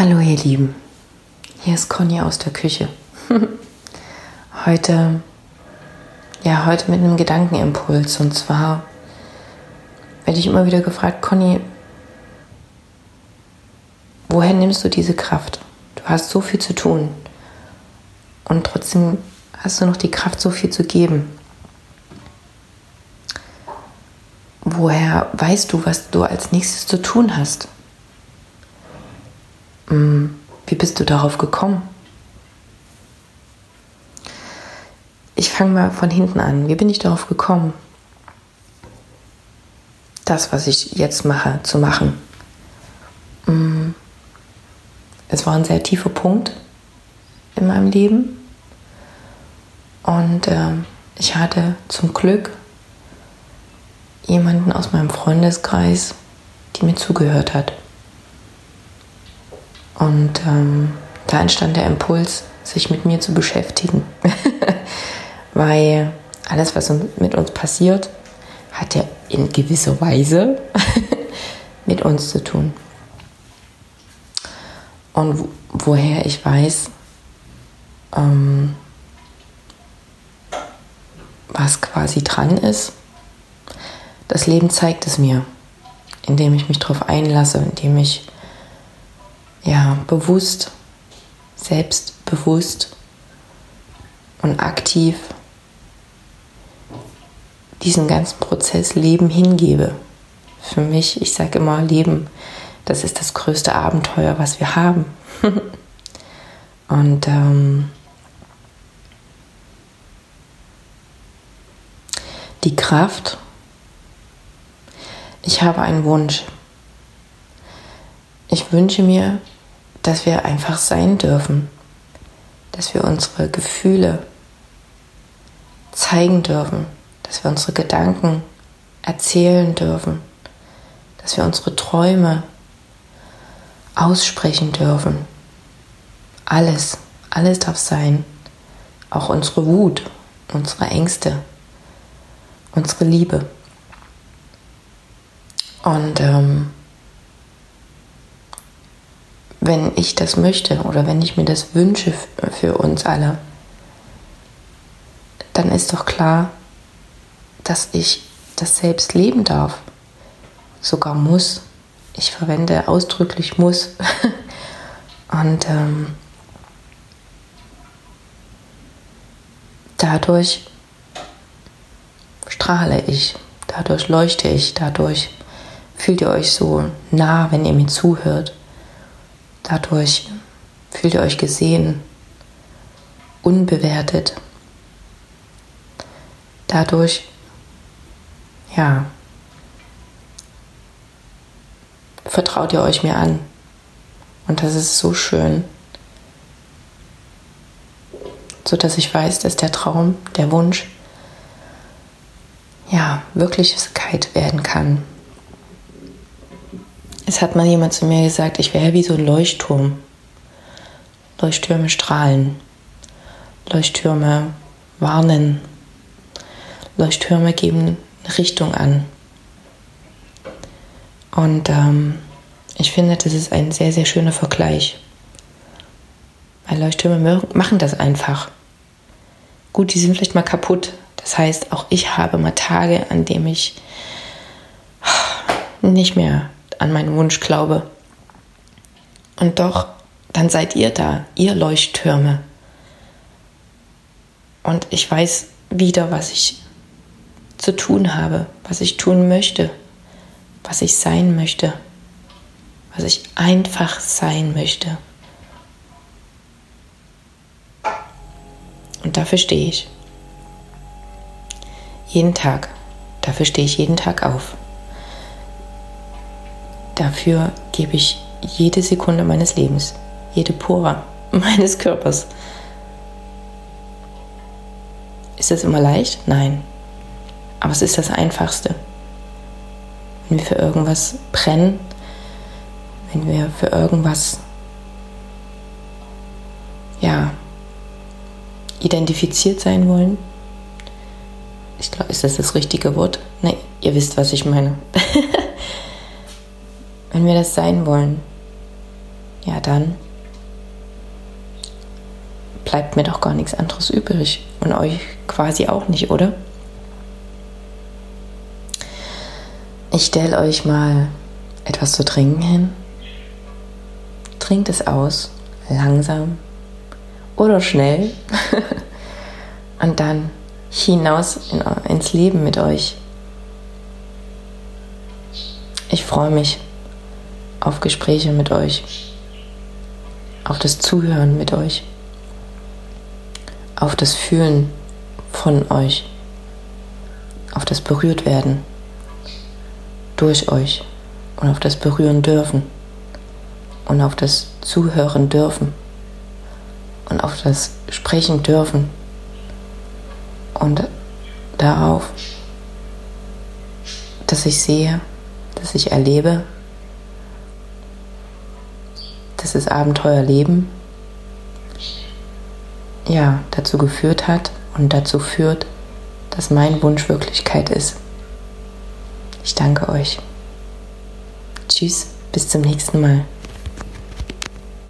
Hallo ihr Lieben, hier ist Conny aus der Küche. heute, ja, heute mit einem Gedankenimpuls und zwar werde ich immer wieder gefragt, Conny, woher nimmst du diese Kraft? Du hast so viel zu tun und trotzdem hast du noch die Kraft, so viel zu geben. Woher weißt du, was du als nächstes zu tun hast? Hm, wie bist du darauf gekommen? Ich fange mal von hinten an. Wie bin ich darauf gekommen, das, was ich jetzt mache, zu machen? Hm, es war ein sehr tiefer Punkt in meinem Leben. Und äh, ich hatte zum Glück jemanden aus meinem Freundeskreis, die mir zugehört hat. Und ähm, da entstand der Impuls, sich mit mir zu beschäftigen. Weil alles, was mit uns passiert, hat ja in gewisser Weise mit uns zu tun. Und woher ich weiß, ähm, was quasi dran ist, das Leben zeigt es mir, indem ich mich darauf einlasse, indem ich ja, bewusst, selbstbewusst und aktiv diesen ganzen Prozess Leben hingebe. Für mich, ich sage immer, Leben, das ist das größte Abenteuer, was wir haben. und ähm, die Kraft, ich habe einen Wunsch. Ich wünsche mir, dass wir einfach sein dürfen, dass wir unsere Gefühle zeigen dürfen, dass wir unsere Gedanken erzählen dürfen, dass wir unsere Träume aussprechen dürfen. Alles, alles darf sein. Auch unsere Wut, unsere Ängste, unsere Liebe. Und ähm, wenn ich das möchte oder wenn ich mir das wünsche für uns alle, dann ist doch klar, dass ich das selbst leben darf. Sogar muss. Ich verwende ausdrücklich muss. Und ähm, dadurch strahle ich, dadurch leuchte ich, dadurch fühlt ihr euch so nah, wenn ihr mir zuhört. Dadurch fühlt ihr euch gesehen, unbewertet. Dadurch, ja, vertraut ihr euch mir an. Und das ist so schön, so dass ich weiß, dass der Traum, der Wunsch, ja, Wirklichkeit werden kann. Es hat mal jemand zu mir gesagt, ich wäre wie so ein Leuchtturm. Leuchttürme strahlen. Leuchttürme warnen. Leuchttürme geben eine Richtung an. Und ähm, ich finde, das ist ein sehr, sehr schöner Vergleich. Weil Leuchttürme machen das einfach. Gut, die sind vielleicht mal kaputt. Das heißt, auch ich habe mal Tage, an denen ich nicht mehr an meinen Wunsch glaube. Und doch, dann seid ihr da, ihr Leuchttürme. Und ich weiß wieder, was ich zu tun habe, was ich tun möchte, was ich sein möchte, was ich einfach sein möchte. Und dafür stehe ich. Jeden Tag. Dafür stehe ich jeden Tag auf. Dafür gebe ich jede Sekunde meines Lebens, jede Pore meines Körpers. Ist das immer leicht? Nein. Aber es ist das Einfachste. Wenn wir für irgendwas brennen, wenn wir für irgendwas, ja, identifiziert sein wollen, ich glaube, ist das das richtige Wort? Nein, ihr wisst, was ich meine. wenn wir das sein wollen, ja dann bleibt mir doch gar nichts anderes übrig und euch quasi auch nicht, oder? Ich stelle euch mal etwas zu trinken hin. Trinkt es aus, langsam oder schnell. und dann hinaus in, ins Leben mit euch. Ich freue mich auf Gespräche mit euch, auf das Zuhören mit euch, auf das Fühlen von euch, auf das Berührtwerden durch euch. Und auf das Berühren dürfen. Und auf das Zuhören dürfen. Und auf das Sprechen dürfen. Und darauf, dass ich sehe, dass ich erlebe, dass das Abenteuerleben ja dazu geführt hat und dazu führt, dass mein Wunsch Wirklichkeit ist. Ich danke euch. Tschüss, bis zum nächsten Mal.